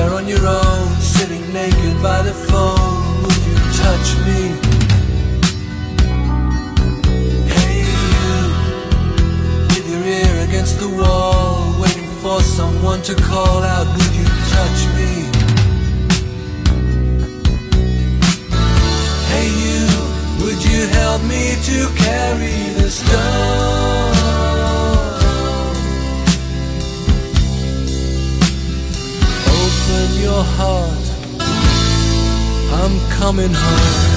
There on your own, sitting naked by the phone, would you touch me? Hey, you, with your ear against the wall, waiting for someone to call out, would you touch me? Hey, you, would you help me to carry the stone? Your heart, I'm coming home.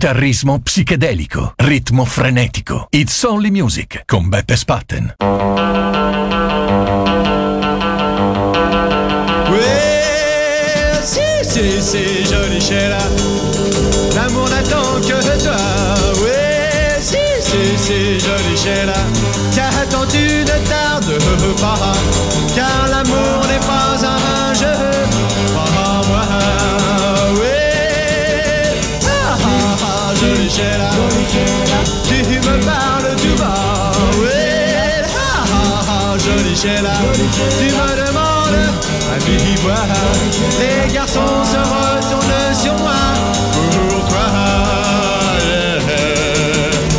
chitarrismo psichedelico, ritmo frenetico. It's Only Music con Beppe Spatten. Tu me demandes à midi. Les garçons se retournent sur moi. Pourquoi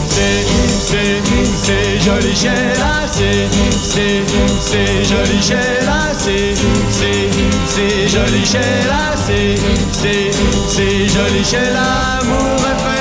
C'est, c'est, c'est joli Sheila. C'est, c'est, c'est joli Sheila. C'est, c'est, c'est joli Sheila. C'est, c'est, c'est joli Sheila. Mon.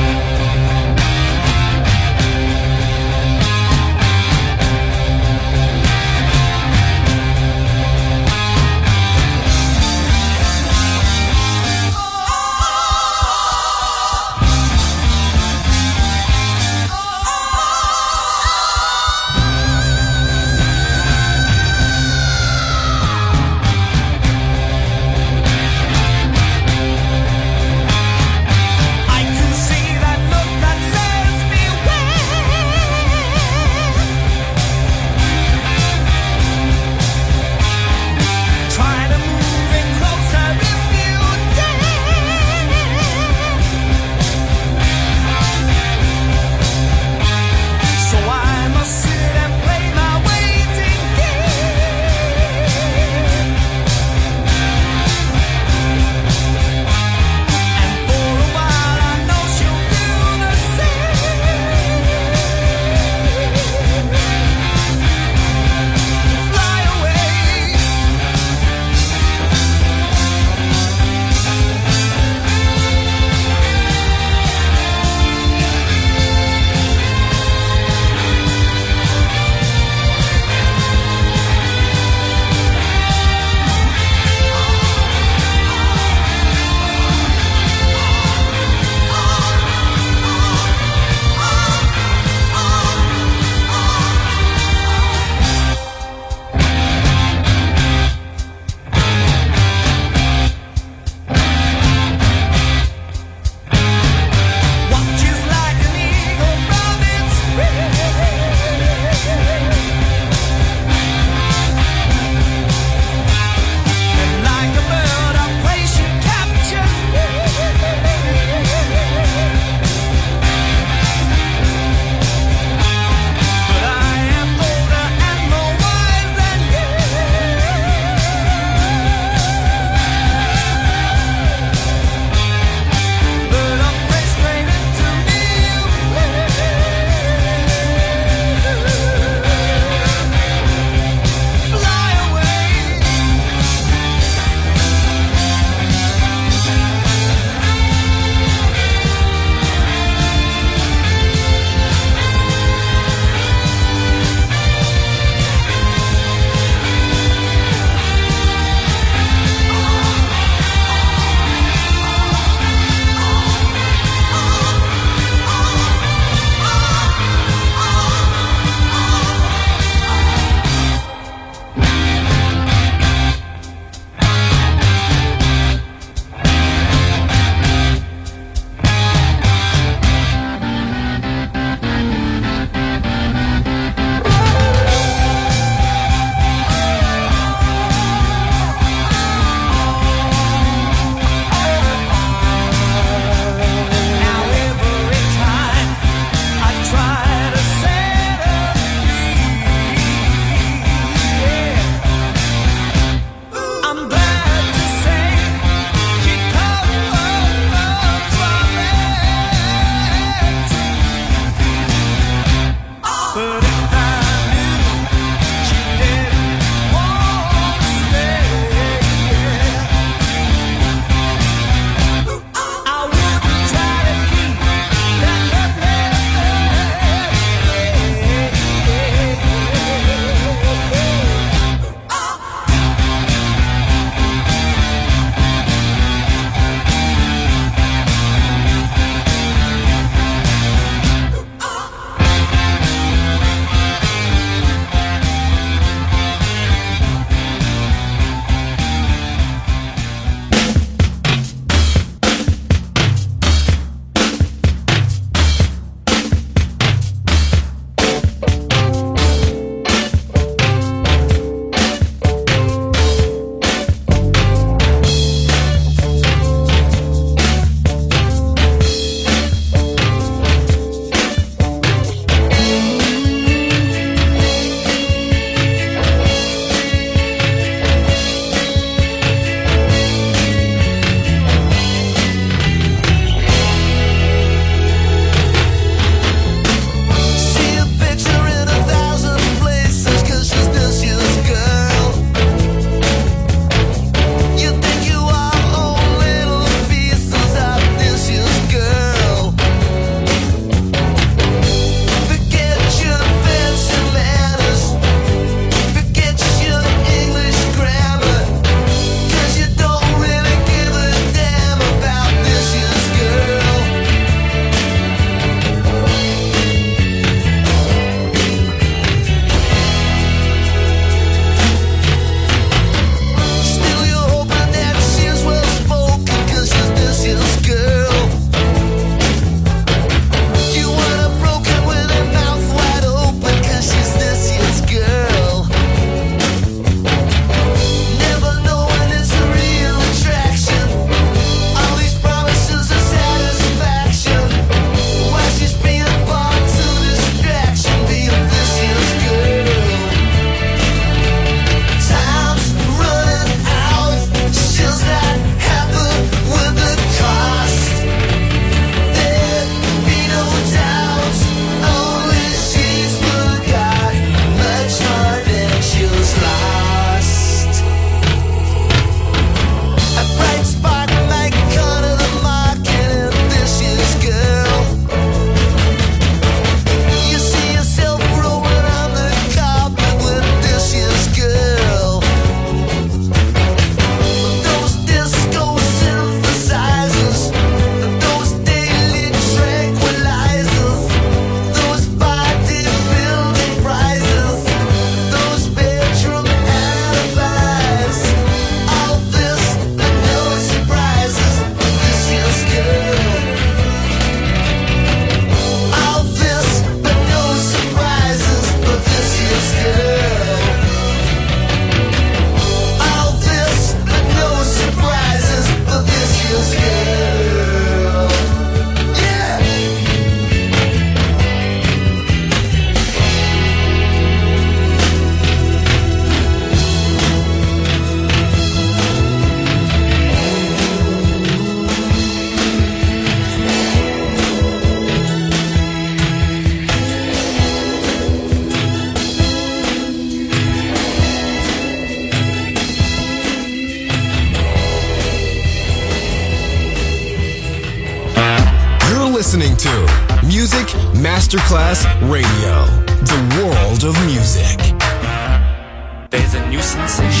There's a new sensation,